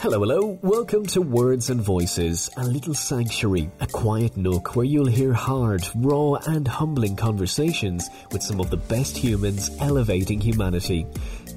Hello, hello. Welcome to Words and Voices, a little sanctuary, a quiet nook where you'll hear hard, raw, and humbling conversations with some of the best humans elevating humanity.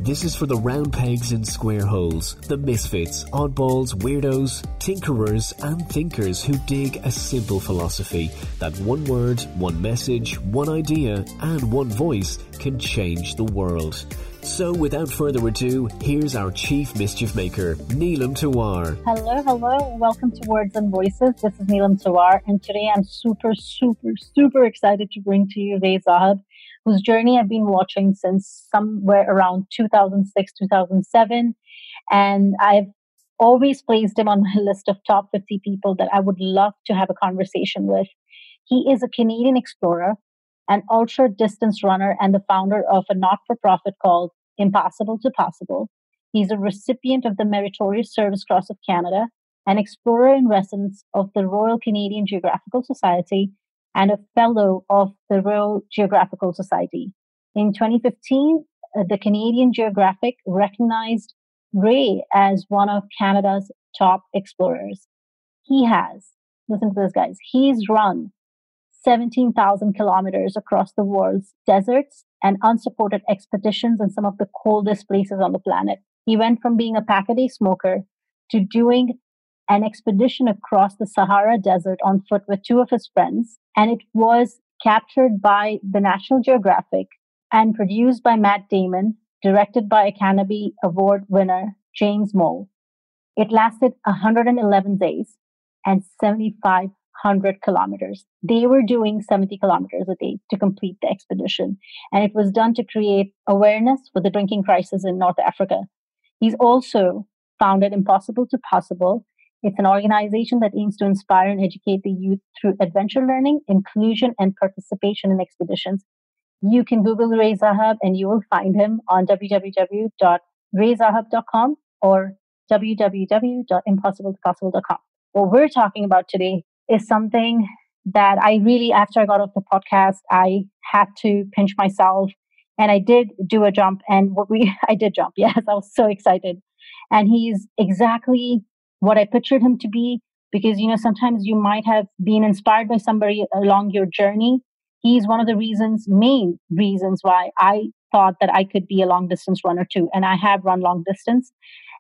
This is for the round pegs in square holes, the misfits, oddballs, weirdos, tinkerers, and thinkers who dig a simple philosophy that one word, one message, one idea, and one voice can change the world. So, without further ado, here's our chief mischief maker, Neelam Tawar. Hello, hello. Welcome to Words and Voices. This is Neelam Tawar, and today I'm super, super, super excited to bring to you Ray Zahab, whose journey I've been watching since somewhere around 2006, 2007. And I've always placed him on my list of top 50 people that I would love to have a conversation with. He is a Canadian explorer an ultra distance runner and the founder of a not for profit called Impossible to Possible. He's a recipient of the Meritorious Service Cross of Canada, an explorer in residence of the Royal Canadian Geographical Society, and a fellow of the Royal Geographical Society. In 2015, uh, the Canadian Geographic recognized Ray as one of Canada's top explorers. He has, listen to this, guys, he's run 17,000 kilometers across the world's deserts and unsupported expeditions in some of the coldest places on the planet. He went from being a pack a day smoker to doing an expedition across the Sahara Desert on foot with two of his friends. And it was captured by the National Geographic and produced by Matt Damon, directed by Academy Award winner James Moll. It lasted 111 days and 7,500 kilometers. They were doing 70 kilometers a day to complete the expedition. And it was done to create awareness for the drinking crisis in North Africa. He's also founded Impossible to Possible. It's an organization that aims to inspire and educate the youth through adventure learning, inclusion, and participation in expeditions. You can Google Ray Zahab and you will find him on www.rayzahab.com or www.impossibletopossible.com. What we're talking about today is something that I really, after I got off the podcast, I had to pinch myself and I did do a jump and what we, I did jump. Yes, I was so excited. And he's exactly what I pictured him to be because, you know, sometimes you might have been inspired by somebody along your journey. He's one of the reasons, main reasons why I thought that I could be a long distance runner too. And I have run long distance.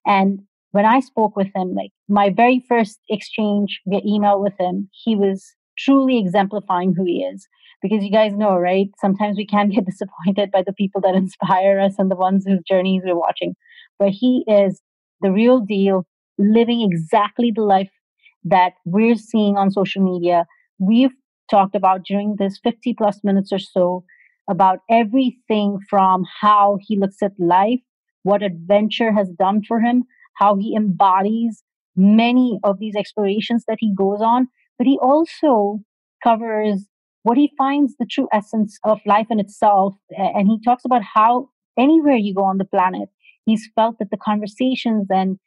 And when I spoke with him, like my very first exchange via email with him, he was truly exemplifying who he is. Because you guys know, right? Sometimes we can get disappointed by the people that inspire us and the ones whose journeys we're watching. But he is the real deal, living exactly the life that we're seeing on social media. We've talked about during this 50 plus minutes or so about everything from how he looks at life, what adventure has done for him, how he embodies many of these explorations that he goes on, but he also covers what he finds the true essence of life in itself. And he talks about how anywhere you go on the planet, he's felt that the conversations and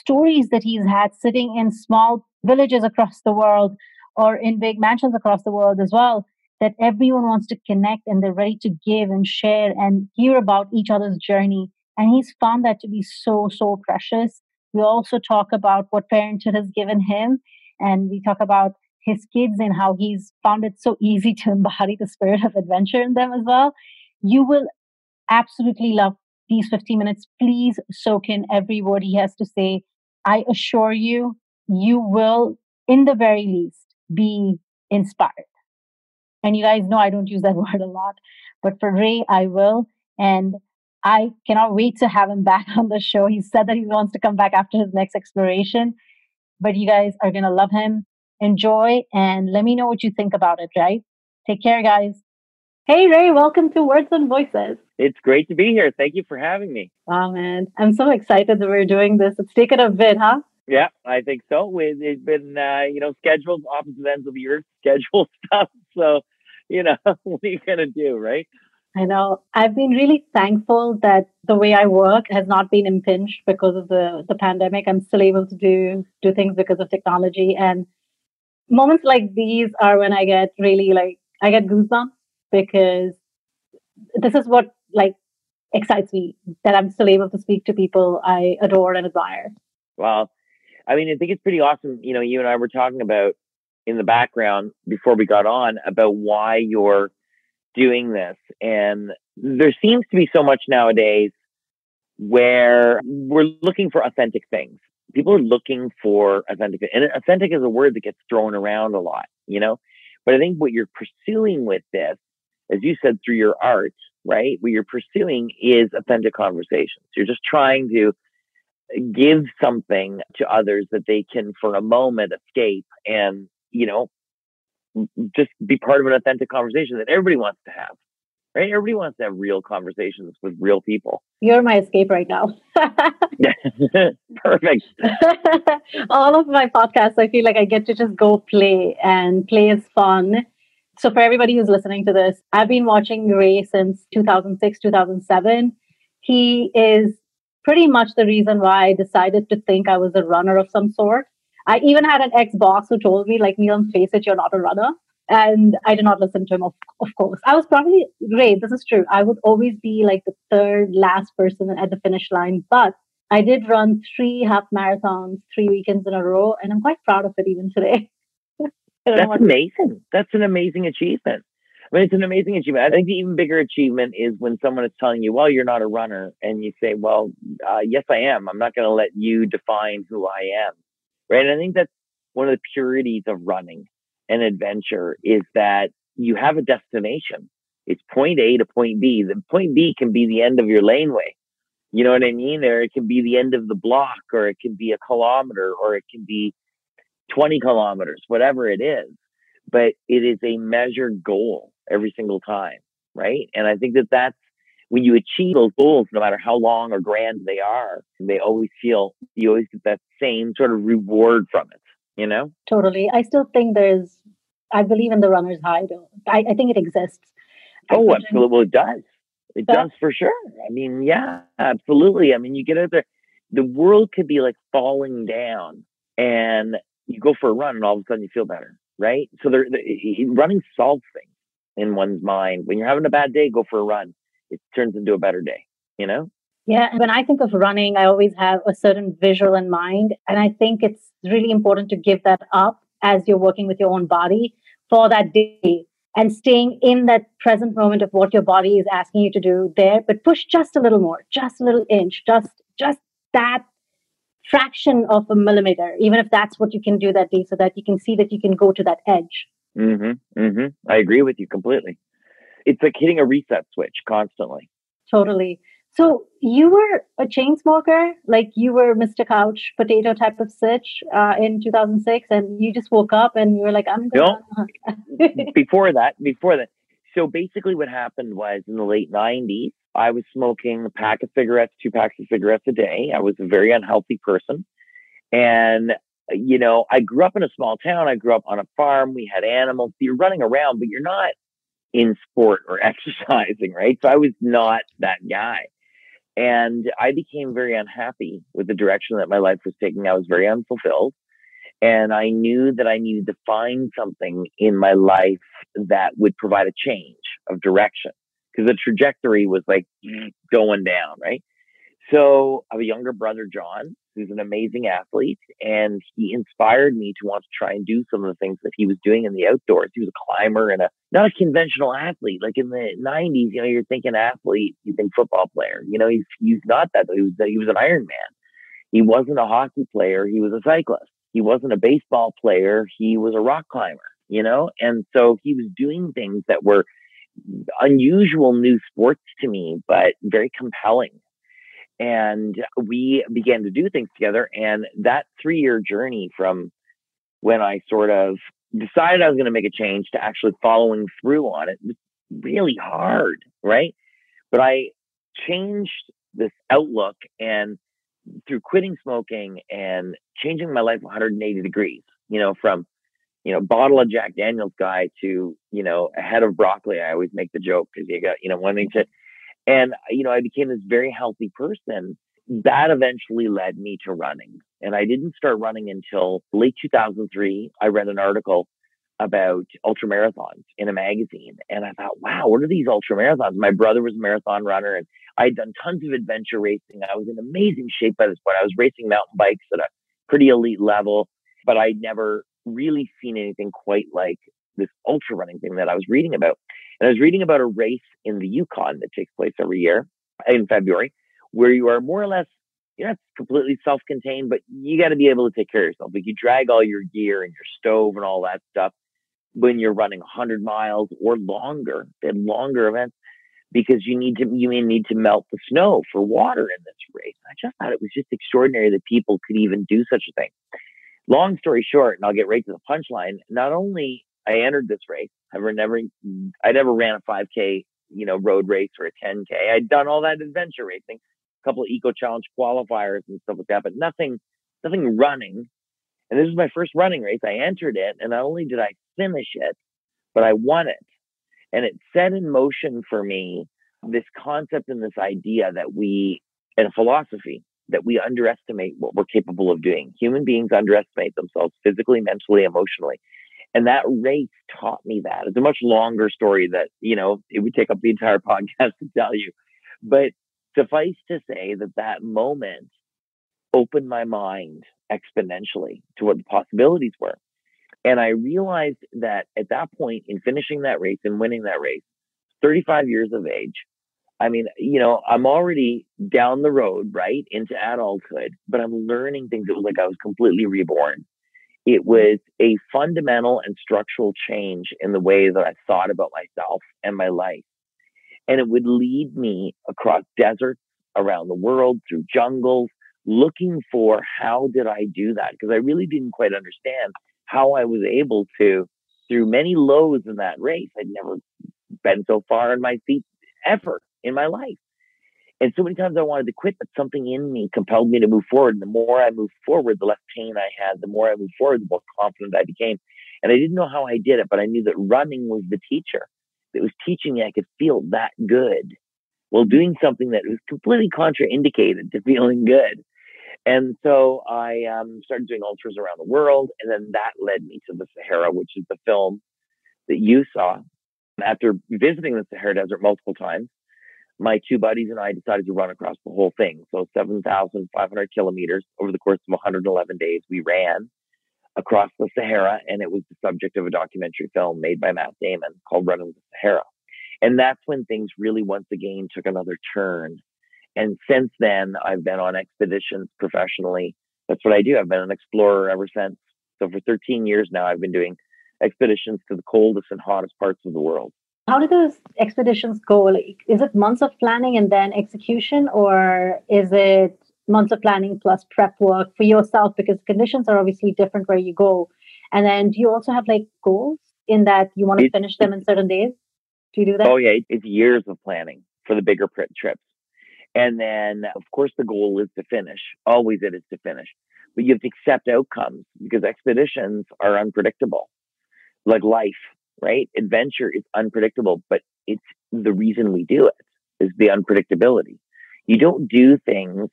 stories that he's had sitting in small villages across the world or in big mansions across the world as well, that everyone wants to connect and they're ready to give and share and hear about each other's journey and he's found that to be so, so precious. We also talk about what parenthood has given him. And we talk about his kids and how he's found it so easy to embody the spirit of adventure in them as well. You will absolutely love these 15 minutes. Please soak in every word he has to say. I assure you, you will, in the very least, be inspired. And you guys know I don't use that word a lot, but for Ray, I will. And I cannot wait to have him back on the show. He said that he wants to come back after his next exploration, but you guys are going to love him. Enjoy and let me know what you think about it, right? Take care, guys. Hey, Ray, welcome to Words and Voices. It's great to be here. Thank you for having me. Oh, man. I'm so excited that we're doing this. It's taken a bit, huh? Yeah, I think so. It's been, uh, you know, scheduled opposite ends of the earth, schedule stuff. So, you know, what are you going to do, right? I know. I've been really thankful that the way I work has not been impinged because of the, the pandemic. I'm still able to do do things because of technology. And moments like these are when I get really like I get goosebumps because this is what like excites me that I'm still able to speak to people I adore and admire. Well, I mean, I think it's pretty awesome. You know, you and I were talking about in the background before we got on about why you're doing this. And there seems to be so much nowadays where we're looking for authentic things. People are looking for authentic, and authentic is a word that gets thrown around a lot, you know? But I think what you're pursuing with this, as you said, through your art, right? What you're pursuing is authentic conversations. You're just trying to give something to others that they can, for a moment, escape and, you know, just be part of an authentic conversation that everybody wants to have right? Everybody wants to have real conversations with real people. You're my escape right now. Perfect. All of my podcasts, I feel like I get to just go play, and play is fun. So, for everybody who's listening to this, I've been watching Ray since 2006, 2007. He is pretty much the reason why I decided to think I was a runner of some sort. I even had an ex boss who told me, like, Neelam, face it, you're not a runner and I did not listen to him, of, of course. I was probably great. This is true. I would always be like the third last person at the finish line, but I did run three half marathons, three weekends in a row, and I'm quite proud of it even today. That's amazing. That's an amazing achievement. I mean, it's an amazing achievement. I think the even bigger achievement is when someone is telling you, well, you're not a runner. And you say, well, uh, yes, I am. I'm not going to let you define who I am. Right. And I think that's one of the purities of running an adventure is that you have a destination. It's point A to point B. The point B can be the end of your laneway. You know what I mean? Or it can be the end of the block, or it can be a kilometer, or it can be 20 kilometers, whatever it is. But it is a measured goal every single time, right? And I think that that's when you achieve those goals, no matter how long or grand they are, they always feel you always get that same sort of reward from it you know? Totally. I still think there's, I believe in the runner's high. I, I think it exists. Oh, absolutely. Well, it does. It does for sure. I mean, yeah, absolutely. I mean, you get out there, the world could be like falling down and you go for a run and all of a sudden you feel better, right? So there, the, running solves things in one's mind. When you're having a bad day, go for a run. It turns into a better day, you know? Yeah, when I think of running, I always have a certain visual in mind. And I think it's really important to give that up as you're working with your own body for that day and staying in that present moment of what your body is asking you to do there, but push just a little more, just a little inch, just just that fraction of a millimeter, even if that's what you can do that day, so that you can see that you can go to that edge. Mm-hmm. Mm-hmm. I agree with you completely. It's like hitting a reset switch constantly. Totally. So you were a chain smoker, like you were Mr. Couch potato type of sitch uh, in 2006, and you just woke up and you were like, "I'm going." No, before that, before that. So basically, what happened was in the late 90s, I was smoking a pack of cigarettes, two packs of cigarettes a day. I was a very unhealthy person, and you know, I grew up in a small town. I grew up on a farm. We had animals. You're running around, but you're not in sport or exercising, right? So I was not that guy. And I became very unhappy with the direction that my life was taking. I was very unfulfilled. And I knew that I needed to find something in my life that would provide a change of direction because the trajectory was like going down, right? So I have a younger brother, John, who's an amazing athlete, and he inspired me to want to try and do some of the things that he was doing in the outdoors. He was a climber and a not a conventional athlete. Like in the '90s, you know, you're thinking athlete, you think football player. You know, he's he's not that. He was he was an Iron Man. He wasn't a hockey player. He was a cyclist. He wasn't a baseball player. He was a rock climber. You know, and so he was doing things that were unusual new sports to me, but very compelling and we began to do things together. And that three year journey from when I sort of decided I was going to make a change to actually following through on it was really hard, right? But I changed this outlook and through quitting smoking and changing my life 180 degrees, you know, from, you know, bottle of Jack Daniels guy to, you know, a head of broccoli. I always make the joke because you got, you know, wanting to and, you know, I became this very healthy person. That eventually led me to running. And I didn't start running until late 2003. I read an article about ultra marathons in a magazine. And I thought, wow, what are these ultra marathons? My brother was a marathon runner and I had done tons of adventure racing. I was in amazing shape by this point. I was racing mountain bikes at a pretty elite level, but I'd never really seen anything quite like this ultra running thing that I was reading about. And I was reading about a race in the Yukon that takes place every year in February, where you are more or less you're not completely self-contained, but you got to be able to take care of yourself. Like you drag all your gear and your stove and all that stuff when you're running 100 miles or longer, and longer events, because you need to you may need to melt the snow for water in this race. I just thought it was just extraordinary that people could even do such a thing. Long story short, and I'll get right to the punchline. Not only I entered this race, I never I never ran a 5K, you know, road race or a 10K. I'd done all that adventure racing, a couple of eco challenge qualifiers and stuff like that, but nothing nothing running. And this was my first running race. I entered it, and not only did I finish it, but I won it. And it set in motion for me this concept and this idea that we, and philosophy, that we underestimate what we're capable of doing. Human beings underestimate themselves physically, mentally, emotionally. And that race taught me that. It's a much longer story that, you know, it would take up the entire podcast to tell you. But suffice to say that that moment opened my mind exponentially to what the possibilities were. And I realized that at that point, in finishing that race and winning that race, 35 years of age, I mean, you know, I'm already down the road, right, into adulthood, but I'm learning things. It was like I was completely reborn. It mm-hmm. was a fundamental and structural change in the way that I thought about myself and my life. And it would lead me across deserts around the world, through jungles, looking for how did I do that? Because I really didn't quite understand how I was able to, through many lows in that race, I'd never been so far in my feet ever in my life. And so many times I wanted to quit, but something in me compelled me to move forward. And the more I moved forward, the less pain I had. The more I moved forward, the more confident I became. And I didn't know how I did it, but I knew that running was the teacher. It was teaching me I could feel that good while doing something that was completely contraindicated to feeling good. And so I um, started doing ultras around the world. And then that led me to the Sahara, which is the film that you saw. After visiting the Sahara Desert multiple times, my two buddies and I decided to run across the whole thing. So 7,500 kilometers over the course of 111 days, we ran across the Sahara, and it was the subject of a documentary film made by Matt Damon called Running the Sahara. And that's when things really once again took another turn and since then, I've been on expeditions professionally. That's what I do. I've been an explorer ever since. So for 13 years now, I've been doing expeditions to the coldest and hottest parts of the world. How do those expeditions go? Like, is it months of planning and then execution, or is it months of planning plus prep work for yourself? Because conditions are obviously different where you go. And then do you also have like goals in that you want to finish them in certain days? Do you do that? Oh, yeah. It's years of planning for the bigger trips. And then, of course, the goal is to finish. Always it is to finish. But you have to accept outcomes because expeditions are unpredictable, like life, right? Adventure is unpredictable, but it's the reason we do it is the unpredictability. You don't do things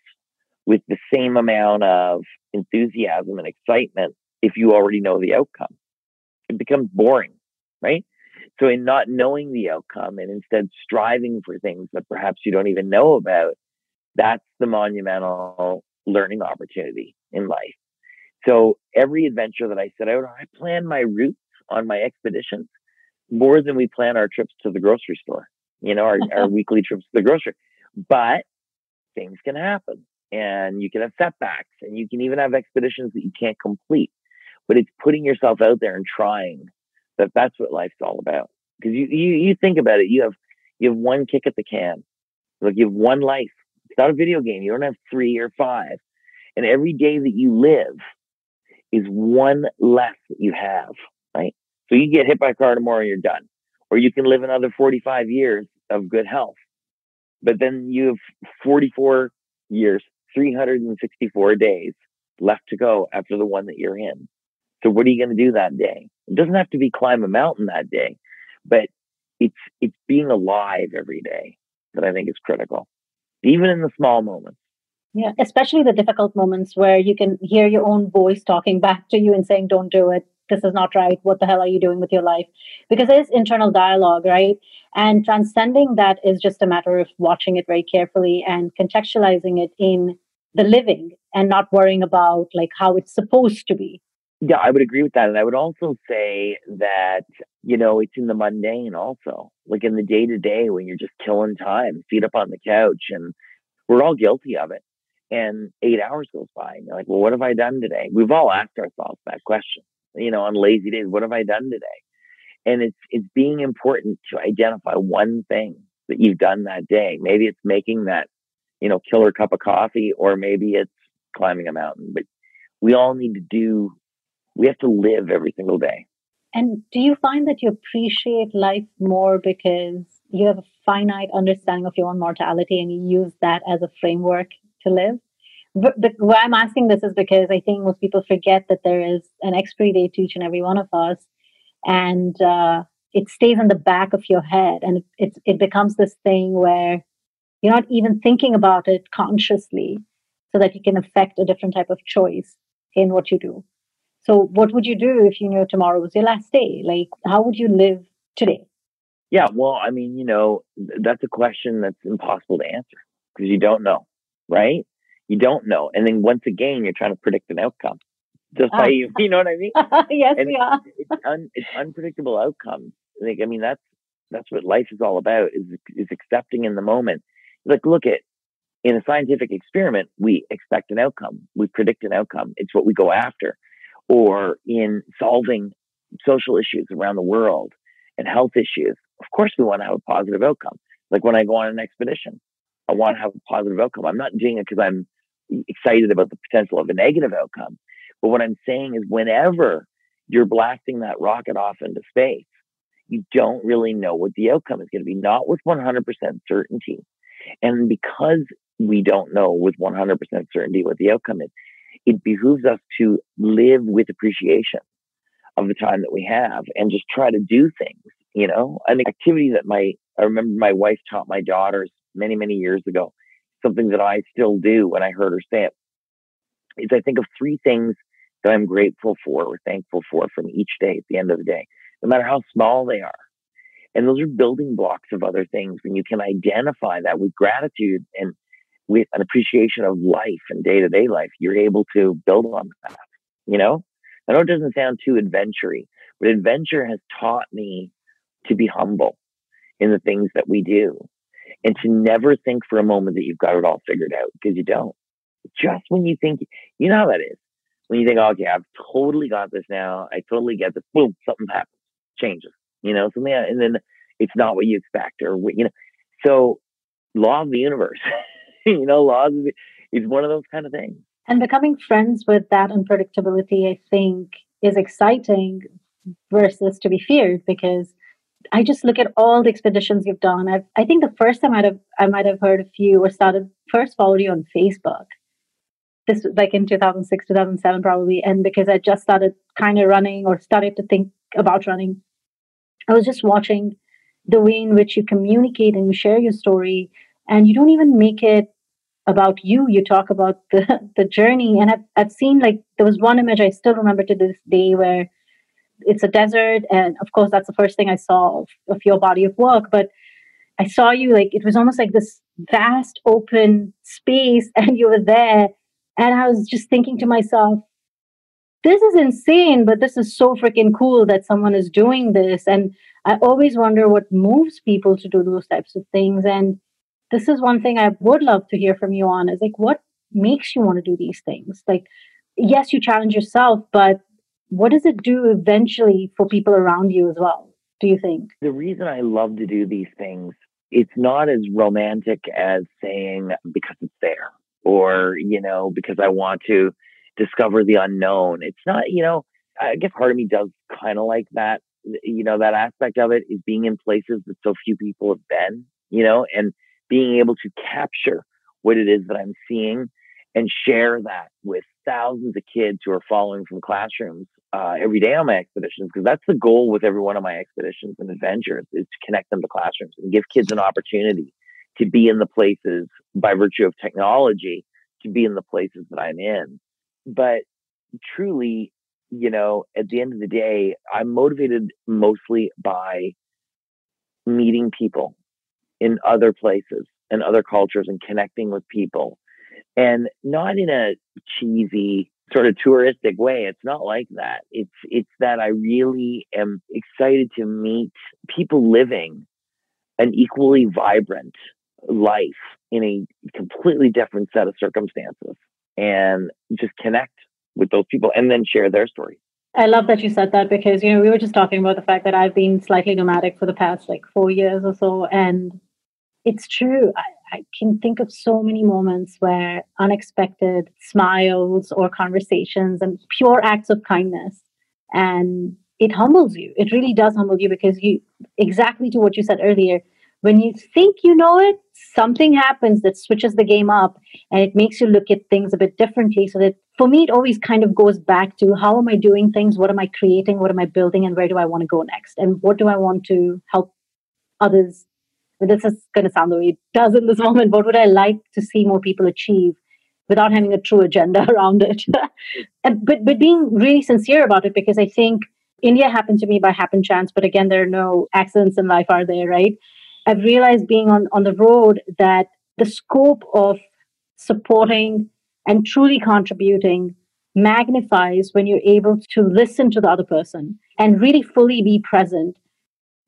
with the same amount of enthusiasm and excitement if you already know the outcome. It becomes boring, right? So, in not knowing the outcome and instead striving for things that perhaps you don't even know about, that's the monumental learning opportunity in life. So, every adventure that I set out on, I plan my routes on my expeditions more than we plan our trips to the grocery store, you know, our, our weekly trips to the grocery. But things can happen and you can have setbacks and you can even have expeditions that you can't complete. But it's putting yourself out there and trying that that's what life's all about. Because you, you you think about it, you have you have one kick at the can. Like you have one life. It's not a video game. You don't have three or five. And every day that you live is one less that you have, right? So you get hit by a car tomorrow you're done. Or you can live another 45 years of good health. But then you have 44 years, 364 days left to go after the one that you're in. So what are you going to do that day? It doesn't have to be climb a mountain that day, but it's it's being alive every day that I think is critical, even in the small moments. Yeah, especially the difficult moments where you can hear your own voice talking back to you and saying, "Don't do it. This is not right. What the hell are you doing with your life? Because there's internal dialogue, right? And transcending that is just a matter of watching it very carefully and contextualizing it in the living and not worrying about like how it's supposed to be. Yeah, I would agree with that. And I would also say that, you know, it's in the mundane also, like in the day to day when you're just killing time, feet up on the couch. And we're all guilty of it. And eight hours goes by and you're like, well, what have I done today? We've all asked ourselves that question, you know, on lazy days, what have I done today? And it's, it's being important to identify one thing that you've done that day. Maybe it's making that, you know, killer cup of coffee, or maybe it's climbing a mountain, but we all need to do, we have to live every single day. And do you find that you appreciate life more because you have a finite understanding of your own mortality and you use that as a framework to live. But why I'm asking this is because I think most people forget that there is an expiry date to each and every one of us, and uh, it stays in the back of your head, and it it becomes this thing where you're not even thinking about it consciously, so that you can affect a different type of choice in what you do. So, what would you do if you knew tomorrow was your last day? Like, how would you live today? Yeah, well, I mean, you know, that's a question that's impossible to answer because you don't know right? You don't know. And then once again, you're trying to predict an outcome. Just ah. by you, you know what I mean? yes, and we are. it's, un, it's unpredictable outcomes. Like, I mean, that's that's what life is all about is is accepting in the moment. Like, look at in a scientific experiment, we expect an outcome. We predict an outcome. It's what we go after. Or in solving social issues around the world and health issues, of course, we want to have a positive outcome. Like when I go on an expedition, I want to have a positive outcome. I'm not doing it because I'm excited about the potential of a negative outcome. But what I'm saying is, whenever you're blasting that rocket off into space, you don't really know what the outcome is going to be, not with 100% certainty. And because we don't know with 100% certainty what the outcome is, it behooves us to live with appreciation of the time that we have and just try to do things, you know, an activity that my, I remember my wife taught my daughters many, many years ago. Something that I still do when I heard her say it is I think of three things that I'm grateful for or thankful for from each day at the end of the day, no matter how small they are. And those are building blocks of other things. When you can identify that with gratitude and with an appreciation of life and day to day life, you're able to build on that. You know, I know it doesn't sound too adventury, but adventure has taught me to be humble in the things that we do and to never think for a moment that you've got it all figured out because you don't. Just when you think, you know how that is. When you think, oh, okay, I've totally got this now. I totally get this. Boom, something happens, changes, you know, something, and then it's not what you expect or what, you know. So, law of the universe, you know, laws is one of those kind of things. And becoming friends with that unpredictability, I think, is exciting versus to be feared because I just look at all the expeditions you've done. I've, I think the first time I have I might have heard of you or started first followed you on Facebook. This was like in 2006, 2007 probably, and because I just started kind of running or started to think about running, I was just watching the way in which you communicate and you share your story, and you don't even make it about you. You talk about the the journey, and I've I've seen like there was one image I still remember to this day where it's a desert and of course that's the first thing i saw of, of your body of work but i saw you like it was almost like this vast open space and you were there and i was just thinking to myself this is insane but this is so freaking cool that someone is doing this and i always wonder what moves people to do those types of things and this is one thing i would love to hear from you on is like what makes you want to do these things? Like yes you challenge yourself but what does it do eventually for people around you as well, do you think? The reason I love to do these things, it's not as romantic as saying because it's there or, you know, because I want to discover the unknown. It's not, you know, I guess part of me does kind of like that. You know, that aspect of it is being in places that so few people have been, you know, and being able to capture what it is that I'm seeing and share that with thousands of kids who are following from classrooms uh, every day on my expeditions because that's the goal with every one of my expeditions and adventures is to connect them to classrooms and give kids an opportunity to be in the places by virtue of technology to be in the places that I'm in. But truly, you know, at the end of the day, I'm motivated mostly by meeting people in other places and other cultures and connecting with people. And not in a cheesy sort of touristic way. It's not like that. It's it's that I really am excited to meet people living an equally vibrant life in a completely different set of circumstances and just connect with those people and then share their story. I love that you said that because you know we were just talking about the fact that I've been slightly nomadic for the past like 4 years or so and it's true. I, I, can think of so many moments where unexpected smiles or conversations and pure acts of kindness. And it humbles you. It really does humble you because you, exactly to what you said earlier, when you think you know it, something happens that switches the game up and it makes you look at things a bit differently. So that for me, it always kind of goes back to how am I doing things? What am I creating? What am I building? And where do I want to go next? And what do I want to help others this is going to sound the way it does in this moment. What would I like to see more people achieve without having a true agenda around it? and, but but being really sincere about it because I think India happened to me by happen chance. But again, there are no accidents in life, are there? Right? I've realized being on on the road that the scope of supporting and truly contributing magnifies when you're able to listen to the other person and really fully be present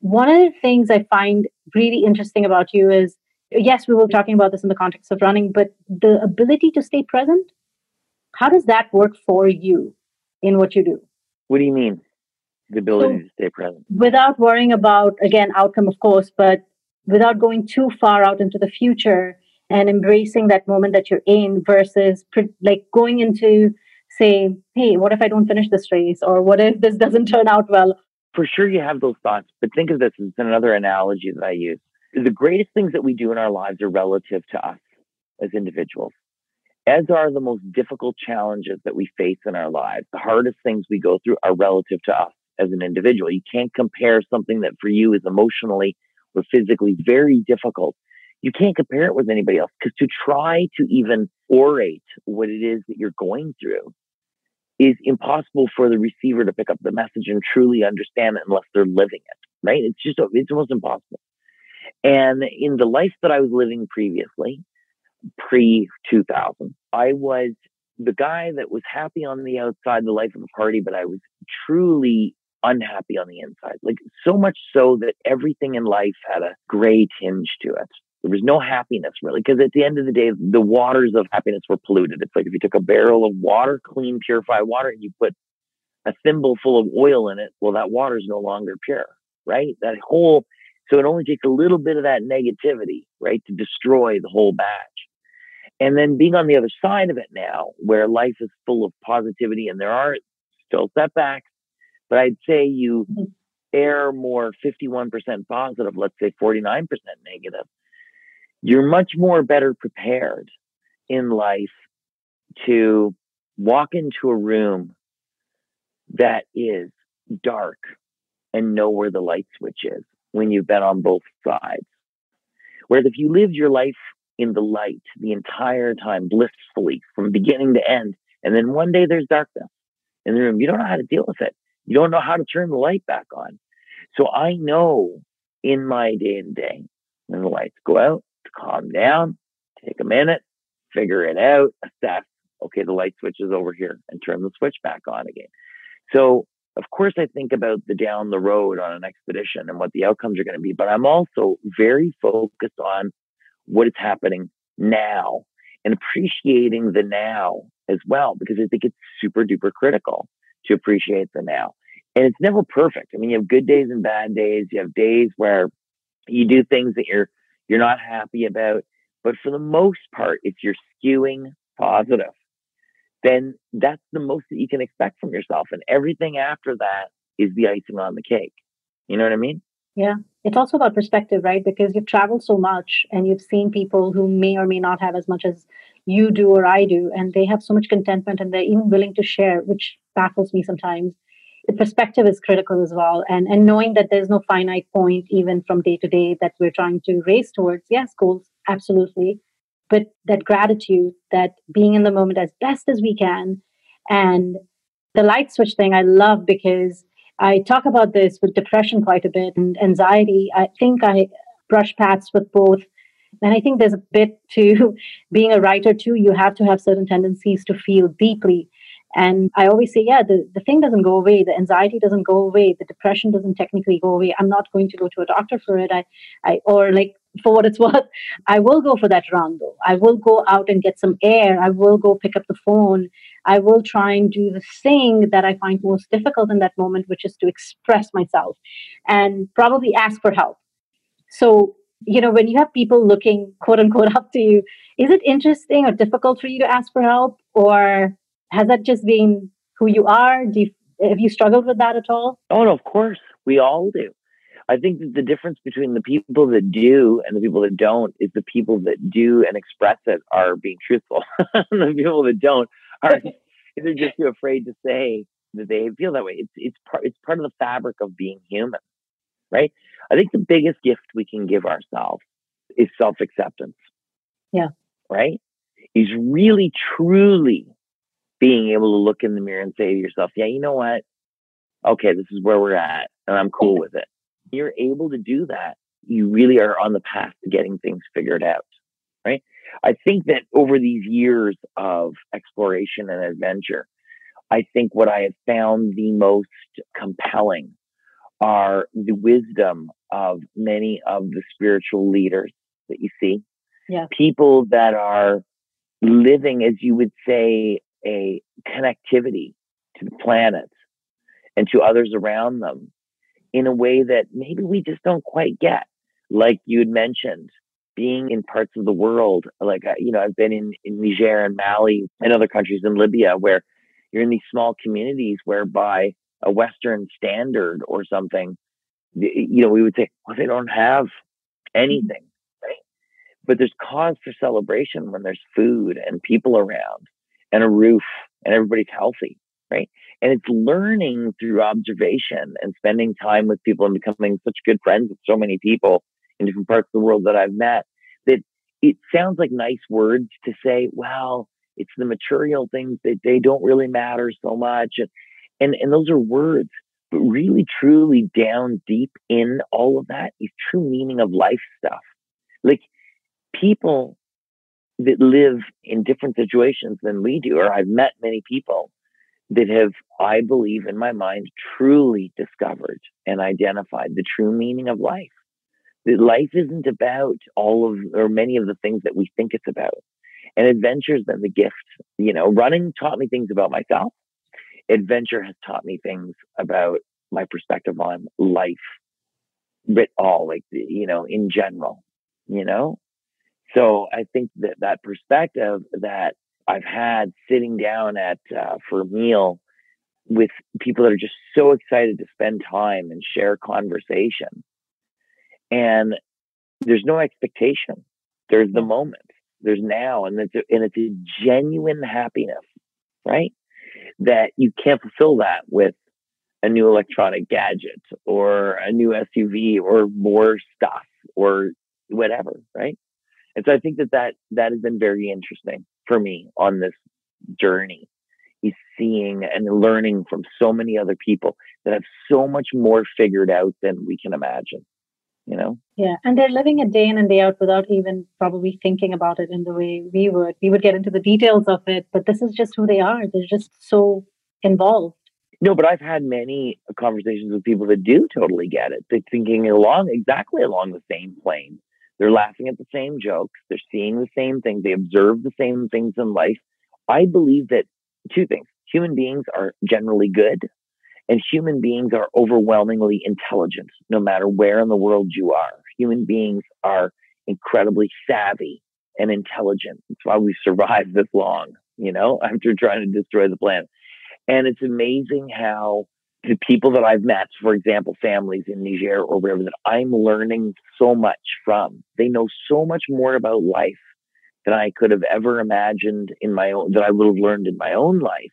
one of the things I find really interesting about you is yes, we were talking about this in the context of running, but the ability to stay present, how does that work for you in what you do? What do you mean? The ability so, to stay present. Without worrying about, again, outcome, of course, but without going too far out into the future and embracing that moment that you're in versus like going into say hey what if i don't finish this race or what if this doesn't turn out well for sure you have those thoughts, but think of this as another analogy that I use. The greatest things that we do in our lives are relative to us as individuals, as are the most difficult challenges that we face in our lives. The hardest things we go through are relative to us as an individual. You can't compare something that for you is emotionally or physically very difficult. You can't compare it with anybody else because to try to even orate what it is that you're going through is impossible for the receiver to pick up the message and truly understand it unless they're living it, right? It's just, it's almost impossible. And in the life that I was living previously, pre 2000, I was the guy that was happy on the outside, the life of the party, but I was truly unhappy on the inside. Like so much so that everything in life had a gray tinge to it. There was no happiness really, because at the end of the day, the waters of happiness were polluted. It's like if you took a barrel of water, clean, purified water, and you put a thimble full of oil in it, well, that water is no longer pure, right? That whole, so it only takes a little bit of that negativity, right, to destroy the whole batch. And then being on the other side of it now, where life is full of positivity and there are still setbacks, but I'd say you mm-hmm. err more 51% positive, let's say 49% negative you're much more better prepared in life to walk into a room that is dark and know where the light switch is when you've been on both sides. Whereas if you lived your life in the light the entire time, blissfully from beginning to end, and then one day there's darkness in the room, you don't know how to deal with it. You don't know how to turn the light back on. So I know in my day and day, when the lights go out, calm down, take a minute, figure it out, assess, okay, the light switch is over here and turn the switch back on again. So, of course, I think about the down the road on an expedition and what the outcomes are going to be, but I'm also very focused on what is happening now and appreciating the now as well, because I think it's super duper critical to appreciate the now. And it's never perfect. I mean, you have good days and bad days. You have days where you do things that you're you're not happy about. But for the most part, if you're skewing positive, then that's the most that you can expect from yourself. And everything after that is the icing on the cake. You know what I mean? Yeah. It's also about perspective, right? Because you've traveled so much and you've seen people who may or may not have as much as you do or I do, and they have so much contentment and they're even willing to share, which baffles me sometimes the perspective is critical as well and and knowing that there's no finite point even from day to day that we're trying to race towards yes goals absolutely but that gratitude that being in the moment as best as we can and The light switch thing I love because I talk about this with depression quite a bit and anxiety. I think I brush paths with both. And I think there's a bit to being a writer too. You have to have certain tendencies to feel deeply. And I always say, yeah, the, the thing doesn't go away. The anxiety doesn't go away. The depression doesn't technically go away. I'm not going to go to a doctor for it. I, I or like for what it's worth, I will go for that run though. I will go out and get some air. I will go pick up the phone. I will try and do the thing that I find most difficult in that moment, which is to express myself and probably ask for help. So, you know, when you have people looking quote unquote up to you, is it interesting or difficult for you to ask for help? Or has that just been who you are? Do you, have you struggled with that at all? Oh, no, of course. We all do. I think that the difference between the people that do and the people that don't is the people that do and express it are being truthful. the people that don't are they're just too afraid to say that they feel that way. It's it's part it's part of the fabric of being human, right? I think the biggest gift we can give ourselves is self acceptance. Yeah. Right? Is really truly being able to look in the mirror and say to yourself, yeah, you know what? Okay, this is where we're at, and I'm cool with it you're able to do that, you really are on the path to getting things figured out, right? I think that over these years of exploration and adventure, I think what I have found the most compelling are the wisdom of many of the spiritual leaders that you see. Yeah. People that are living, as you would say, a connectivity to the planet and to others around them in a way that maybe we just don't quite get. Like you had mentioned, being in parts of the world, like, uh, you know, I've been in, in Niger and Mali and other countries in Libya where you're in these small communities whereby a Western standard or something, you know, we would say, well, they don't have anything, right? But there's cause for celebration when there's food and people around and a roof and everybody's healthy, right? And it's learning through observation and spending time with people and becoming such good friends with so many people in different parts of the world that I've met that it sounds like nice words to say, well, it's the material things that they don't really matter so much. And, and, and those are words, but really, truly down deep in all of that is true meaning of life stuff. Like people that live in different situations than we do, or I've met many people that have, I believe in my mind, truly discovered and identified the true meaning of life. That life isn't about all of or many of the things that we think it's about. And adventure's been the gift. You know, running taught me things about myself. Adventure has taught me things about my perspective on life writ all, like, you know, in general, you know? So I think that that perspective that I've had sitting down at uh, for a meal with people that are just so excited to spend time and share conversation. And there's no expectation. There's the moment. There's now, and it's a, and it's a genuine happiness, right? That you can't fulfill that with a new electronic gadget or a new SUV or more stuff or whatever, right? And so I think that that, that has been very interesting for me on this journey. Is seeing and learning from so many other people that have so much more figured out than we can imagine you know? Yeah and they're living it day in and day out without even probably thinking about it in the way we would. We would get into the details of it but this is just who they are. They're just so involved. No but i've had many conversations with people that do totally get it. They're thinking along exactly along the same plane they're laughing at the same jokes. They're seeing the same things. They observe the same things in life. I believe that two things human beings are generally good, and human beings are overwhelmingly intelligent, no matter where in the world you are. Human beings are incredibly savvy and intelligent. That's why we've survived this long, you know, after trying to destroy the planet. And it's amazing how the people that I've met, for example, families in Niger or wherever that I'm learning so much from. They know so much more about life than I could have ever imagined in my own, that I would have learned in my own life,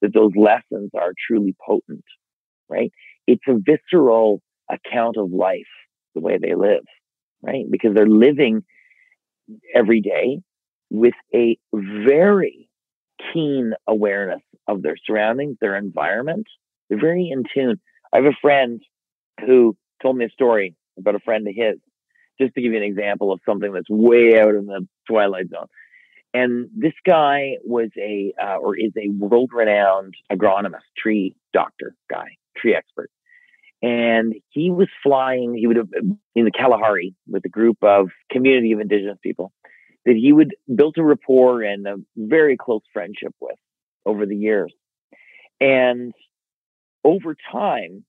that those lessons are truly potent, right? It's a visceral account of life, the way they live, right? Because they're living every day with a very keen awareness of their surroundings, their environment. They're very in tune. I have a friend who told me a story about a friend of his, just to give you an example of something that's way out in the twilight zone. And this guy was a, uh, or is a world renowned agronomist, tree doctor guy, tree expert. And he was flying, he would have in the Kalahari with a group of community of indigenous people that he would built a rapport and a very close friendship with over the years. And over time,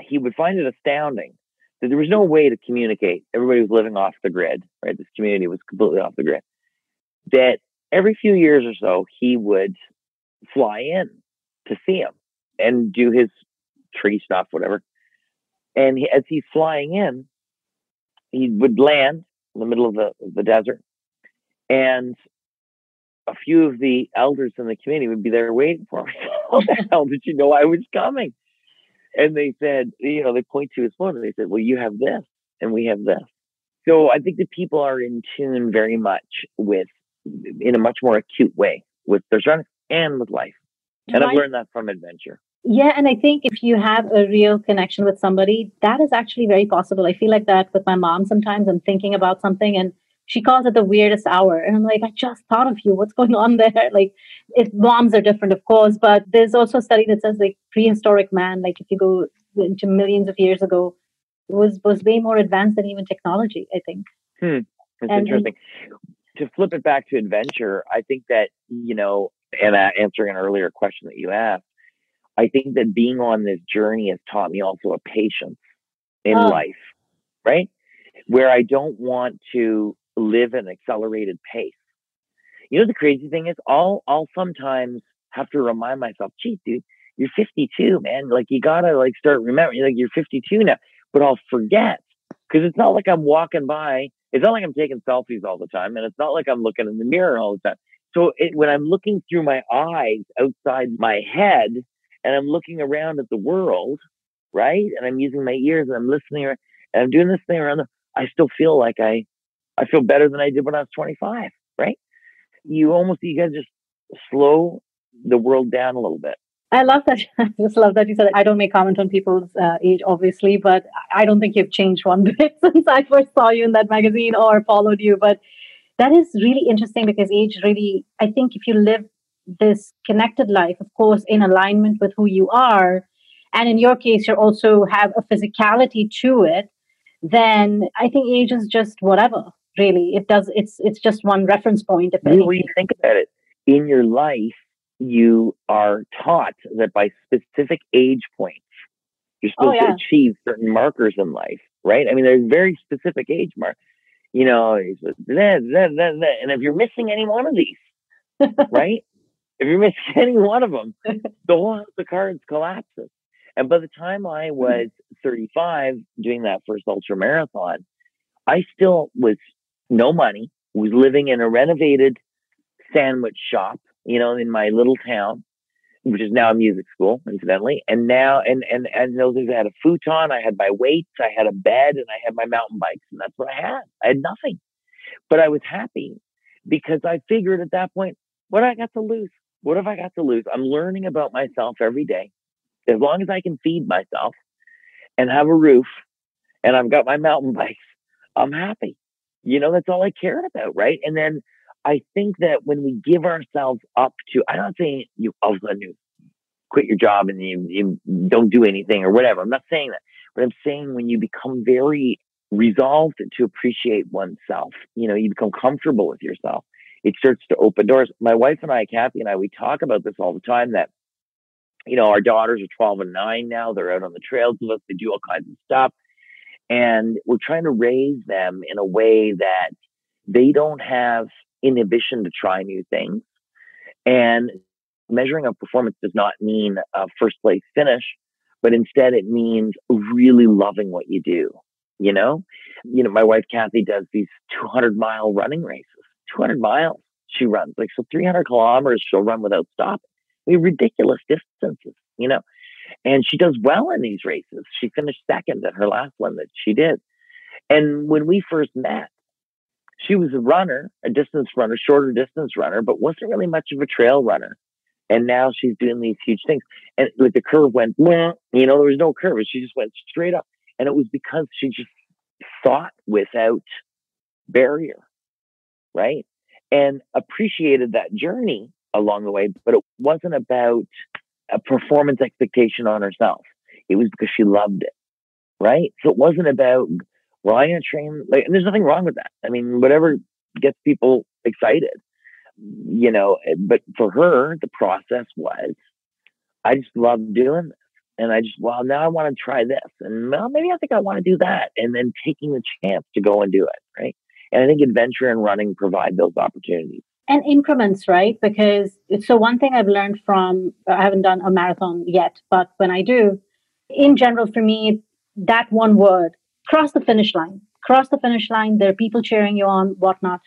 he would find it astounding that there was no way to communicate. Everybody was living off the grid, right? This community was completely off the grid. That every few years or so, he would fly in to see him and do his tree stuff, whatever. And he, as he's flying in, he would land in the middle of the, the desert, and a few of the elders in the community would be there waiting for him. How the hell did you know I was coming? And they said, you know, they point to his phone and they said, well, you have this and we have this. So I think that people are in tune very much with, in a much more acute way with their surroundings and with life. And I've learned that from adventure. Yeah, and I think if you have a real connection with somebody, that is actually very possible. I feel like that with my mom sometimes. I'm thinking about something and she calls it the weirdest hour. And I'm like, I just thought of you. What's going on there? Like, if moms are different, of course, but there's also a study that says like prehistoric man, like if you go into millions of years ago, was was way more advanced than even technology. I think. Hmm. That's and, interesting. to flip it back to adventure, I think that you know, and uh, answering an earlier question that you asked, I think that being on this journey has taught me also a patience in oh. life, right? Where I don't want to live an accelerated pace. You know, the crazy thing is, I'll, I'll sometimes have to remind myself, gee, dude, you're 52, man. Like, you gotta like start remembering, like, you're 52 now, but I'll forget because it's not like I'm walking by. It's not like I'm taking selfies all the time. And it's not like I'm looking in the mirror all the time. So it, when I'm looking through my eyes outside my head and I'm looking around at the world, right? And I'm using my ears and I'm listening and I'm doing this thing around, the, I still feel like I I feel better than I did when I was 25, right? You almost, you to just slow the world down a little bit. I love that. I just love that you said that. I don't make comment on people's uh, age, obviously, but I don't think you've changed one bit since I first saw you in that magazine or followed you. But that is really interesting because age really, I think if you live this connected life, of course, in alignment with who you are, and in your case, you also have a physicality to it, then I think age is just whatever really it does it's it's just one reference point if when you think about it. In your life you are taught that by specific age points you're oh, supposed oh, yeah. to achieve certain markers in life right? I mean there's very specific age mark you know and if you're missing any one of these right? If you're missing any one of them the whole house of cards collapses. And by the time i hmm. was 35 doing that first ultra marathon I still was no money, was living in a renovated sandwich shop, you know, in my little town, which is now a music school, incidentally. And now, and and and those days I had a futon, I had my weights, I had a bed, and I had my mountain bikes, and that's what I had. I had nothing, but I was happy because I figured at that point, what I got to lose? What have I got to lose? I'm learning about myself every day. As long as I can feed myself and have a roof, and I've got my mountain bikes, I'm happy. You know, that's all I cared about, right? And then I think that when we give ourselves up to, I'm not saying you all of a sudden you quit your job and you, you don't do anything or whatever. I'm not saying that, but I'm saying when you become very resolved to appreciate oneself, you know, you become comfortable with yourself. It starts to open doors. My wife and I, Kathy and I, we talk about this all the time that, you know, our daughters are 12 and 9 now. They're out on the trails with us. They do all kinds of stuff. And we're trying to raise them in a way that they don't have inhibition to try new things. And measuring of performance does not mean a first place finish, but instead it means really loving what you do. You know, you know, my wife Kathy does these 200 mile running races, 200 miles she runs, like so 300 kilometers she'll run without stopping. I mean, ridiculous distances, you know and she does well in these races. She finished second at her last one that she did. And when we first met, she was a runner, a distance runner, shorter distance runner, but wasn't really much of a trail runner. And now she's doing these huge things. And like the curve went, you know, there was no curve. She just went straight up. And it was because she just thought without barrier, right? And appreciated that journey along the way, but it wasn't about a performance expectation on herself. It was because she loved it, right? So it wasn't about, well, I'm to train, like, and there's nothing wrong with that. I mean, whatever gets people excited, you know, but for her, the process was, I just love doing this. And I just, well, now I want to try this. And well, maybe I think I want to do that. And then taking the chance to go and do it, right? And I think adventure and running provide those opportunities. And increments, right? Because so one thing I've learned from, I haven't done a marathon yet, but when I do, in general, for me, that one word, cross the finish line, cross the finish line. There are people cheering you on, whatnot.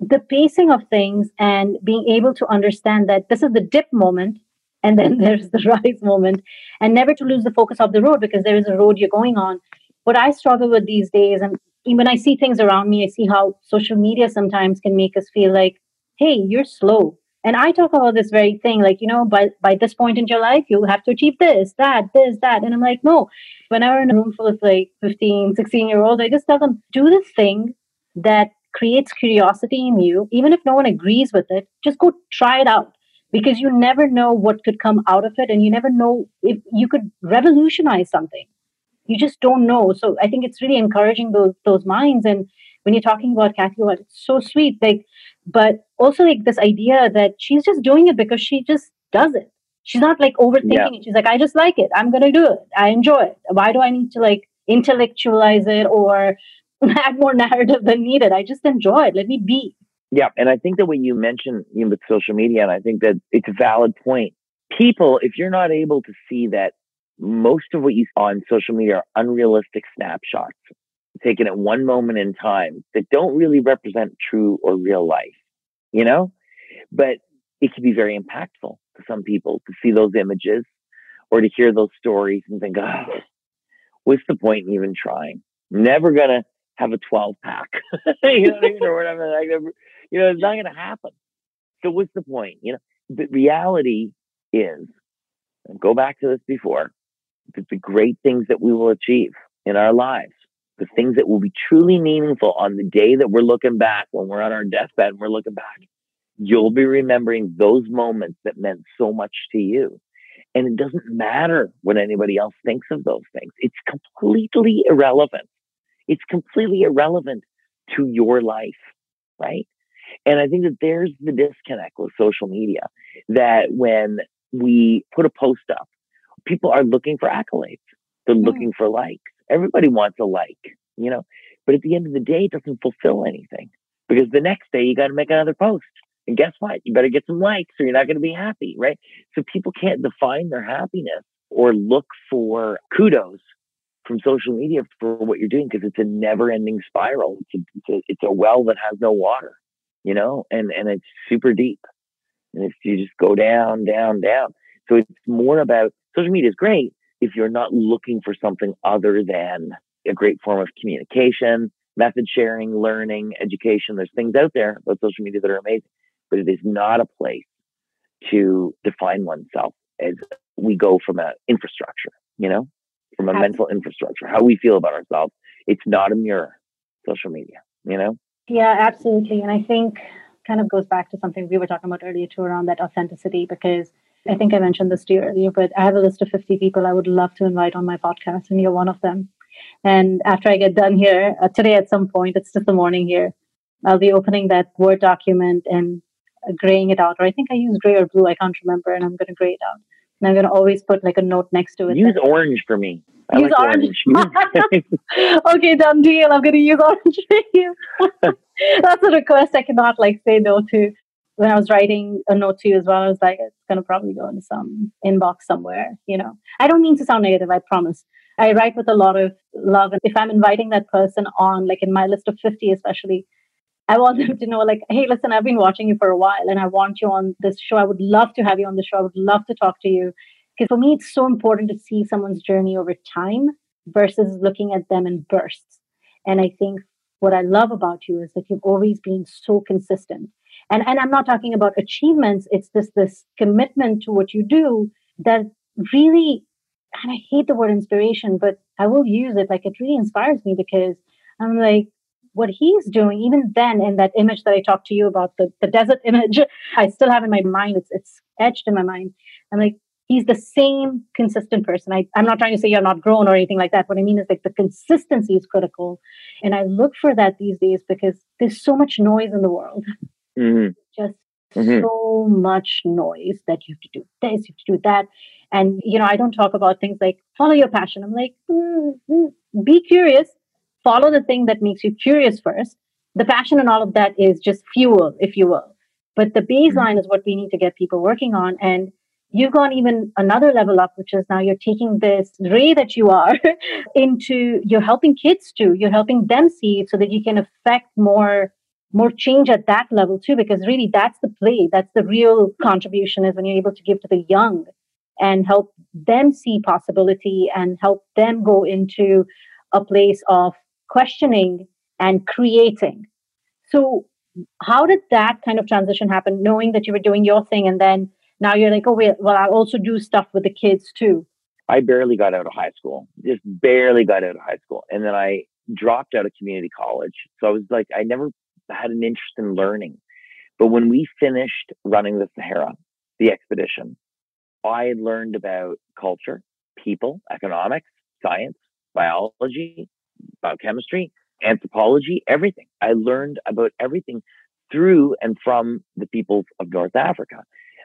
The pacing of things and being able to understand that this is the dip moment and then there's the rise moment and never to lose the focus of the road because there is a road you're going on what i struggle with these days and when i see things around me i see how social media sometimes can make us feel like hey you're slow. And i talk about this very thing like you know by by this point in your life you have to achieve this that this that. And i'm like no. Whenever in a room full of like 15 16 year olds i just tell them do the thing that creates curiosity in you. Even if no one agrees with it just go try it out. Because you never know what could come out of it and you never know if you could revolutionize something. You just don't know. So i think it's really encouraging those those minds. And when you're talking about Kathy it's so sweet. Like but also like this idea that she's just doing it because she just does it. She's not like overthinking yeah. it. She's like i just like it. I'm gonna do it. I enjoy it. Why do i need to like intellectualize it or add more narrative than needed? I just enjoy it. Let me be. Yeah, and I think that what you mentioned you know, with social media, and I think that it's a valid point. People, if you're not able to see that most of what you saw on social media are unrealistic snapshots taken at one moment in time that don't really represent true or real life, you know? But it can be very impactful to some people to see those images or to hear those stories and think, oh, what's the point in even trying? never gonna have a 12 pack, you know? Or whatever. Like, you know, it's not going to happen. So what's the point? You know, the reality is, go back to this before, the great things that we will achieve in our lives, the things that will be truly meaningful on the day that we're looking back, when we're on our deathbed and we're looking back, you'll be remembering those moments that meant so much to you. And it doesn't matter what anybody else thinks of those things. It's completely irrelevant. It's completely irrelevant to your life, right? And I think that there's the disconnect with social media that when we put a post up, people are looking for accolades. They're looking for likes. Everybody wants a like, you know, but at the end of the day, it doesn't fulfill anything because the next day you got to make another post. And guess what? You better get some likes or you're not going to be happy, right? So people can't define their happiness or look for kudos from social media for what you're doing because it's a never ending spiral. It's a, it's a, it's a well that has no water you know, and, and it's super deep. And if you just go down, down, down. So it's more about social media is great if you're not looking for something other than a great form of communication, method sharing, learning, education. There's things out there about social media that are amazing, but it is not a place to define oneself as we go from an infrastructure, you know, from a mental infrastructure, how we feel about ourselves. It's not a mirror, social media, you know? Yeah, absolutely. And I think kind of goes back to something we were talking about earlier too around that authenticity because I think I mentioned this to you earlier, but I have a list of 50 people I would love to invite on my podcast, and you're one of them. And after I get done here, uh, today at some point, it's just the morning here, I'll be opening that Word document and uh, graying it out. Or I think I use gray or blue, I can't remember, and I'm going to gray it out. And I'm going to always put like a note next to it. Use orange for me. I use like orange. orange. okay, done deal. I'm going to use orange for you. That's a request I cannot like say no to. When I was writing a note to you as well, I was like, it's going to probably go into some inbox somewhere. You know, I don't mean to sound negative. I promise. I write with a lot of love, and if I'm inviting that person on, like in my list of 50, especially, I want them to know, like, hey, listen, I've been watching you for a while and I want you on this show. I would love to have you on the show. I would love to talk to you. Because for me, it's so important to see someone's journey over time versus looking at them in bursts. And I think what I love about you is that you've always been so consistent. And, and I'm not talking about achievements. It's this, this commitment to what you do that really, and I hate the word inspiration, but I will use it. Like it really inspires me because I'm like, what he's doing, even then in that image that I talked to you about, the, the desert image, I still have in my mind, it's, it's etched in my mind. I'm like, he's the same consistent person. I, I'm not trying to say you're not grown or anything like that. What I mean is like the consistency is critical. And I look for that these days because there's so much noise in the world. Mm-hmm. Just mm-hmm. so much noise that you have to do this, you have to do that. And, you know, I don't talk about things like follow your passion. I'm like, mm-hmm. be curious, follow the thing that makes you curious first. The passion and all of that is just fuel, if you will. But the mm-hmm. baseline is what we need to get people working on. And you've gone even another level up, which is now you're taking this ray that you are into, you're helping kids too. You're helping them see so that you can affect more more change at that level too because really that's the play that's the real contribution is when you're able to give to the young and help them see possibility and help them go into a place of questioning and creating so how did that kind of transition happen knowing that you were doing your thing and then now you're like, oh, wait, well, I also do stuff with the kids too. I barely got out of high school, just barely got out of high school. And then I dropped out of community college. So I was like, I never had an interest in learning. But when we finished running the Sahara, the expedition, I had learned about culture, people, economics, science, biology, biochemistry, anthropology, everything. I learned about everything through and from the peoples of North Africa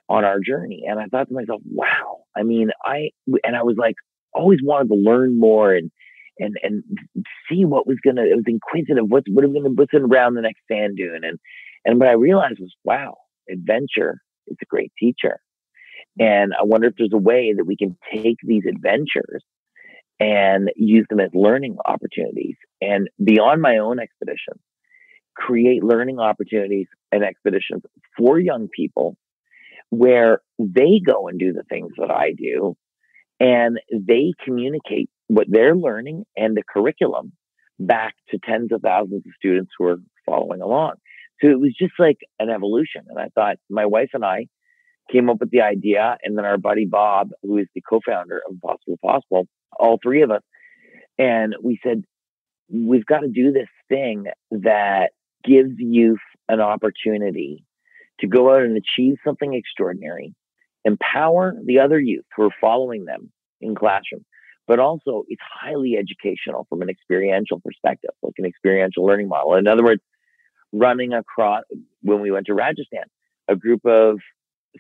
on our journey. And I thought to myself, wow, I mean, I, and I was like, always wanted to learn more and, and, and see what was to, it was inquisitive. What's, what are we to, what's around the next sand dune? And, and what I realized was, wow, adventure is a great teacher. And I wonder if there's a way that we can take these adventures and use them as learning opportunities. And beyond my own expedition, create learning opportunities and expeditions for young people where they go and do the things that I do and they communicate what they're learning and the curriculum back to tens of thousands of students who are following along. So it was just like an evolution. And I thought my wife and I came up with the idea. And then our buddy Bob, who is the co founder of Possible Possible, all three of us. And we said, we've got to do this thing that gives youth an opportunity to go out and achieve something extraordinary, empower the other youth who are following them in classroom, but also it's highly educational from an experiential perspective, like an experiential learning model. In other words, running across when we went to Rajasthan, a group of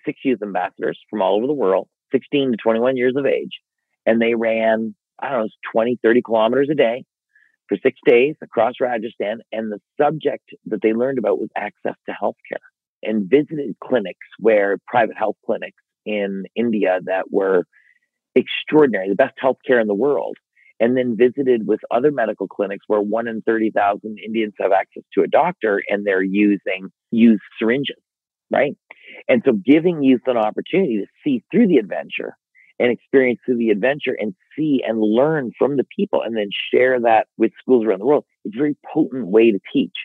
six youth ambassadors from all over the world, 16 to 21 years of age, and they ran, I don't know, 20, 30 kilometers a day for six days across Rajasthan. And the subject that they learned about was access to healthcare and visited clinics where private health clinics in India that were extraordinary, the best healthcare in the world, and then visited with other medical clinics where one in 30,000 Indians have access to a doctor and they're using used syringes, right? And so giving youth an opportunity to see through the adventure and experience through the adventure and see and learn from the people and then share that with schools around the world. It's a very potent way to teach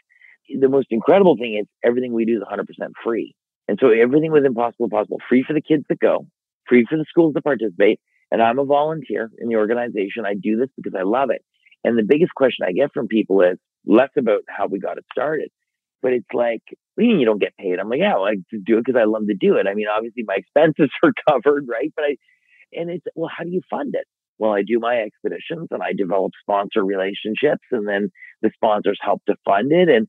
the most incredible thing is everything we do is 100% free. And so everything was impossible possible, free for the kids that go, free for the schools to participate. And I'm a volunteer in the organization. I do this because I love it. And the biggest question I get from people is less about how we got it started, but it's like, what do you mean you don't get paid? I'm like, yeah, well, I just do it because I love to do it. I mean, obviously my expenses are covered, right? But I, and it's, well, how do you fund it? Well, I do my expeditions and I develop sponsor relationships and then the sponsors help to fund it. And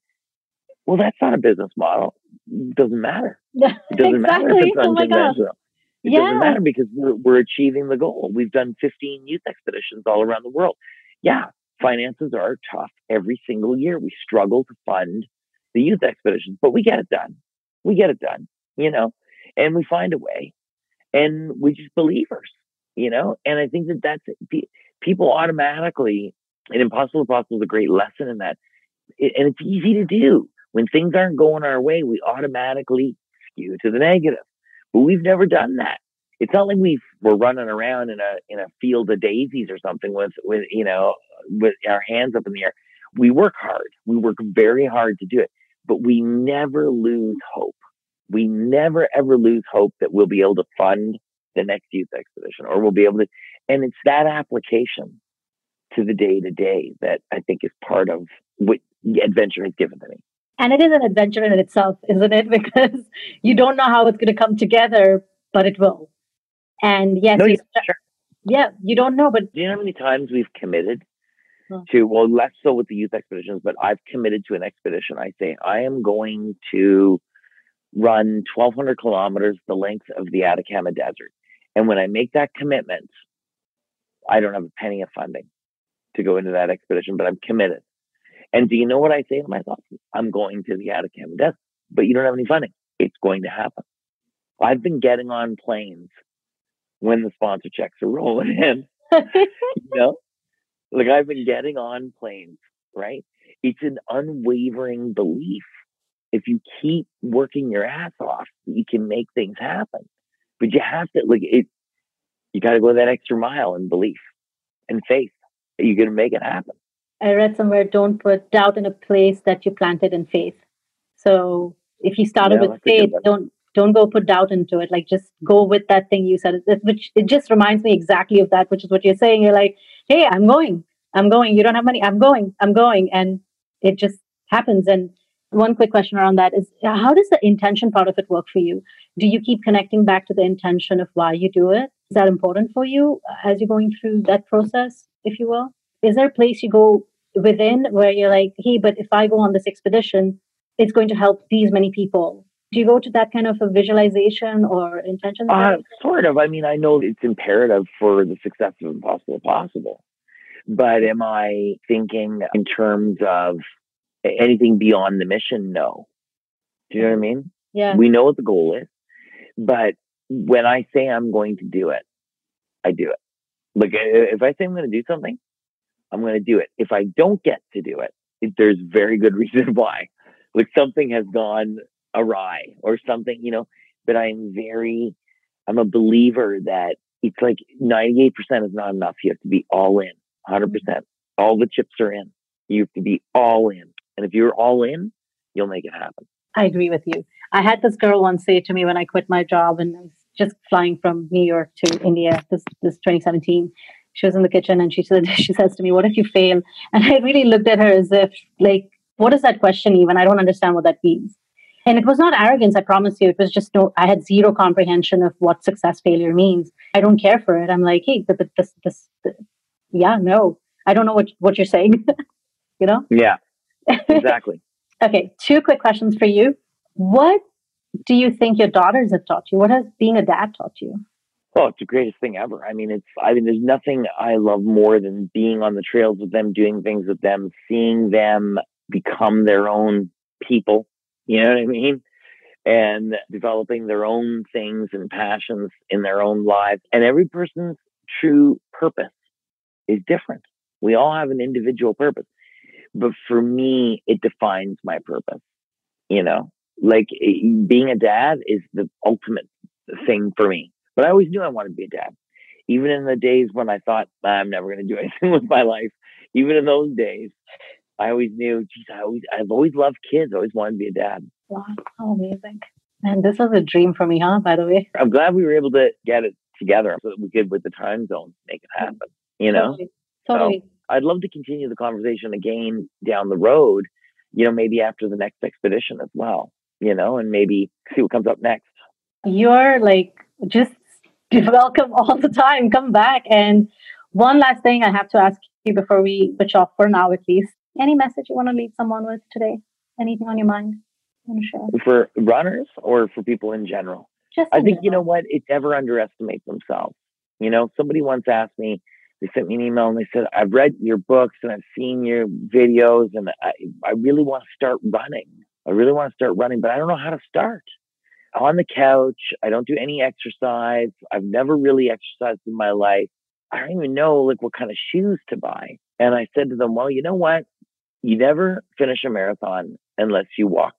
well, that's not a business model. It doesn't matter. It doesn't exactly. matter if it's oh unconventional. Oh it yeah. doesn't matter because we're, we're achieving the goal. We've done 15 youth expeditions all around the world. Yeah, finances are tough every single year. We struggle to fund the youth expeditions, but we get it done. We get it done, you know, and we find a way and we just believers, you know, and I think that that's people automatically, and Impossible Possible is a great lesson in that. and it's easy to do when things aren't going our way, we automatically skew to the negative. But we've never done that. It's not like we we're running around in a in a field of daisies or something with with you know with our hands up in the air. We work hard. We work very hard to do it. but we never lose hope. We never ever lose hope that we'll be able to fund the next youth expedition or we'll be able to. And it's that application to the day to day that I think is part of what adventure has given to me. And it is an adventure in itself, isn't it? Because you don't know how it's going to come together, but it will. And yes, no, you, yeah, sure. yeah, you don't know, but do you know how many times we've committed to well, less so with the youth expeditions, but I've committed to an expedition. I say I am going to run 1,200 kilometers the length of the Atacama Desert, and when I make that commitment, I don't have a penny of funding to go into that expedition, but I'm committed. And do you know what I say to myself? I'm going to the Atacama Desert, but you don't have any funding. It's going to happen. I've been getting on planes when the sponsor checks are rolling in. you know, like I've been getting on planes, right? It's an unwavering belief. If you keep working your ass off, you can make things happen. But you have to like it. You got to go that extra mile in belief and faith that you're going to make it happen. I read somewhere, don't put doubt in a place that you planted in faith. So if you started yeah, with faith, don't don't go put doubt into it. Like just go with that thing you said. Which it just reminds me exactly of that, which is what you're saying. You're like, hey, I'm going, I'm going. You don't have money, I'm going, I'm going, and it just happens. And one quick question around that is, how does the intention part of it work for you? Do you keep connecting back to the intention of why you do it? Is that important for you as you're going through that process, if you will? Is there a place you go within where you're like, hey, but if I go on this expedition, it's going to help these many people? Do you go to that kind of a visualization or intention? Uh, sort of. I mean, I know it's imperative for the success of Impossible Possible. But am I thinking in terms of anything beyond the mission? No. Do you know what I mean? Yeah. We know what the goal is. But when I say I'm going to do it, I do it. Like if I say I'm going to do something, I'm going to do it. If I don't get to do it, it, there's very good reason why. Like something has gone awry or something, you know, but I'm very, I'm a believer that it's like 98% is not enough. You have to be all in, 100%. Mm-hmm. All the chips are in. You have to be all in. And if you're all in, you'll make it happen. I agree with you. I had this girl once say to me when I quit my job and I was just flying from New York to India, this, this 2017 she was in the kitchen and she said she says to me what if you fail? And i really looked at her as if like what is that question even i don't understand what that means. And it was not arrogance i promise you it was just no i had zero comprehension of what success failure means. I don't care for it i'm like hey but this this, this yeah no i don't know what what you're saying you know? Yeah exactly. Okay two quick questions for you. What do you think your daughters have taught you? What has being a dad taught you Oh, it's the greatest thing ever. I mean, it's, I mean, there's nothing I love more than being on the trails with them, doing things with them, seeing them become their own people. You know what I mean? And developing their own things and passions in their own lives. And every person's true purpose is different. We all have an individual purpose. But for me, it defines my purpose. You know, like eh, being a dad is the ultimate thing for me but I always knew I wanted to be a dad. Even in the days when I thought I'm never going to do anything with my life, even in those days, I always knew, geez, I always, I've always loved kids. I always wanted to be a dad. Wow, how amazing. And this was a dream for me, huh, by the way? I'm glad we were able to get it together so that we could, with the time zone, make it mm-hmm. happen, you know? Totally. totally. So I'd love to continue the conversation again down the road, you know, maybe after the next expedition as well, you know, and maybe see what comes up next. You're like just welcome all the time. Come back. And one last thing I have to ask you before we switch off for now, at least. Any message you want to leave someone with today? Anything on your mind? You want to share? For runners or for people in general? Just I think general. you know what? It's never underestimate themselves. You know, somebody once asked me. They sent me an email and they said, "I've read your books and I've seen your videos and I, I really want to start running. I really want to start running, but I don't know how to start." On the couch. I don't do any exercise. I've never really exercised in my life. I don't even know like what kind of shoes to buy. And I said to them, well, you know what? You never finish a marathon unless you walk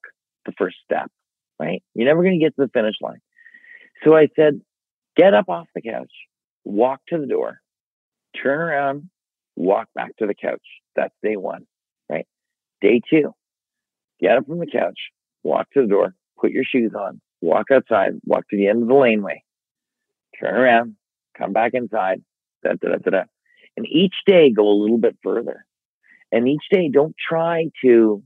the first step, right? You're never going to get to the finish line. So I said, get up off the couch, walk to the door, turn around, walk back to the couch. That's day one, right? Day two, get up from the couch, walk to the door, put your shoes on, walk outside, walk to the end of the laneway, turn around, come back inside, da, da, da, da, da. And each day go a little bit further. And each day don't try to,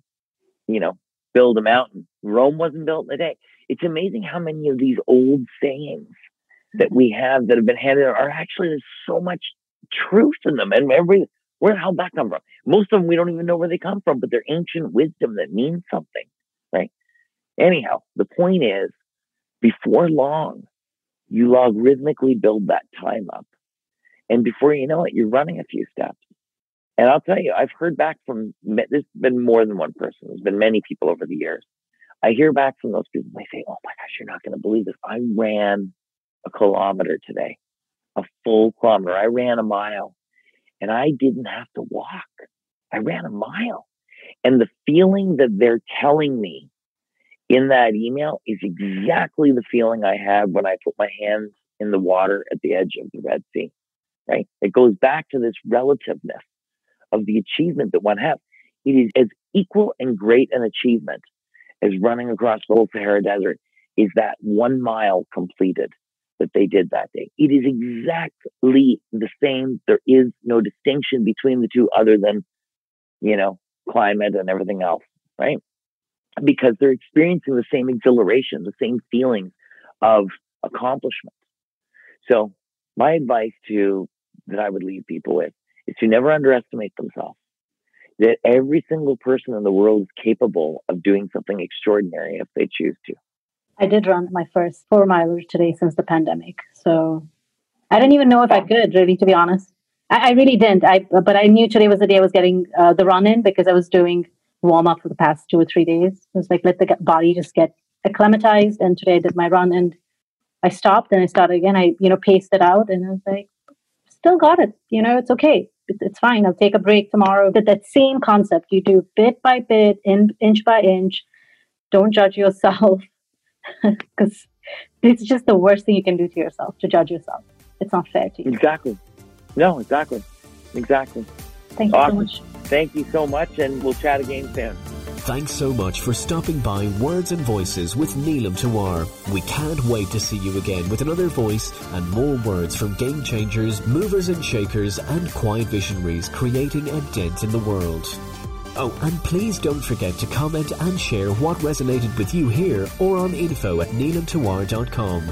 you know, build a mountain. Rome wasn't built in a day. It's amazing how many of these old sayings that we have that have been handed are actually there's so much truth in them. And every where the hell that come from? Most of them we don't even know where they come from, but they're ancient wisdom that means something, right? Anyhow, the point is, before long, you logarithmically build that time up. And before you know it, you're running a few steps. And I'll tell you, I've heard back from, there's been more than one person. There's been many people over the years. I hear back from those people. They say, Oh my gosh, you're not going to believe this. I ran a kilometer today, a full kilometer. I ran a mile and I didn't have to walk. I ran a mile. And the feeling that they're telling me in that email is exactly the feeling I had when I put my hands in the water at the edge of the Red Sea, right? It goes back to this relativeness of the achievement that one has. It is as equal and great an achievement as running across the whole Sahara Desert is that one mile completed that they did that day. It is exactly the same. There is no distinction between the two other than, you know, climate and everything else, right? Because they're experiencing the same exhilaration, the same feelings of accomplishment. So my advice to that I would leave people with is to never underestimate themselves. That every single person in the world is capable of doing something extraordinary if they choose to. I did run my first four miler today since the pandemic. So I didn't even know if I could, really, to be honest. I, I really didn't. I but I knew today was the day I was getting uh, the run in because I was doing warm up for the past two or three days. It was like let the body just get acclimatized. And today I did my run and I stopped and I started again. I you know paced it out and I was like, still got it. You know, it's okay. It's fine. I'll take a break tomorrow. But that same concept you do bit by bit, in, inch by inch. Don't judge yourself because it's just the worst thing you can do to yourself to judge yourself. It's not fair to you. Exactly. No, exactly. Exactly. Thank you so much. Thank you so much, and we'll chat again soon. Thanks so much for stopping by Words and Voices with Neelam Tawar. We can't wait to see you again with another voice and more words from game changers, movers and shakers, and quiet visionaries creating a dent in the world. Oh, and please don't forget to comment and share what resonated with you here or on info at neelamtawar.com.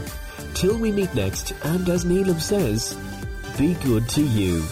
Till we meet next, and as Neelam says, be good to you.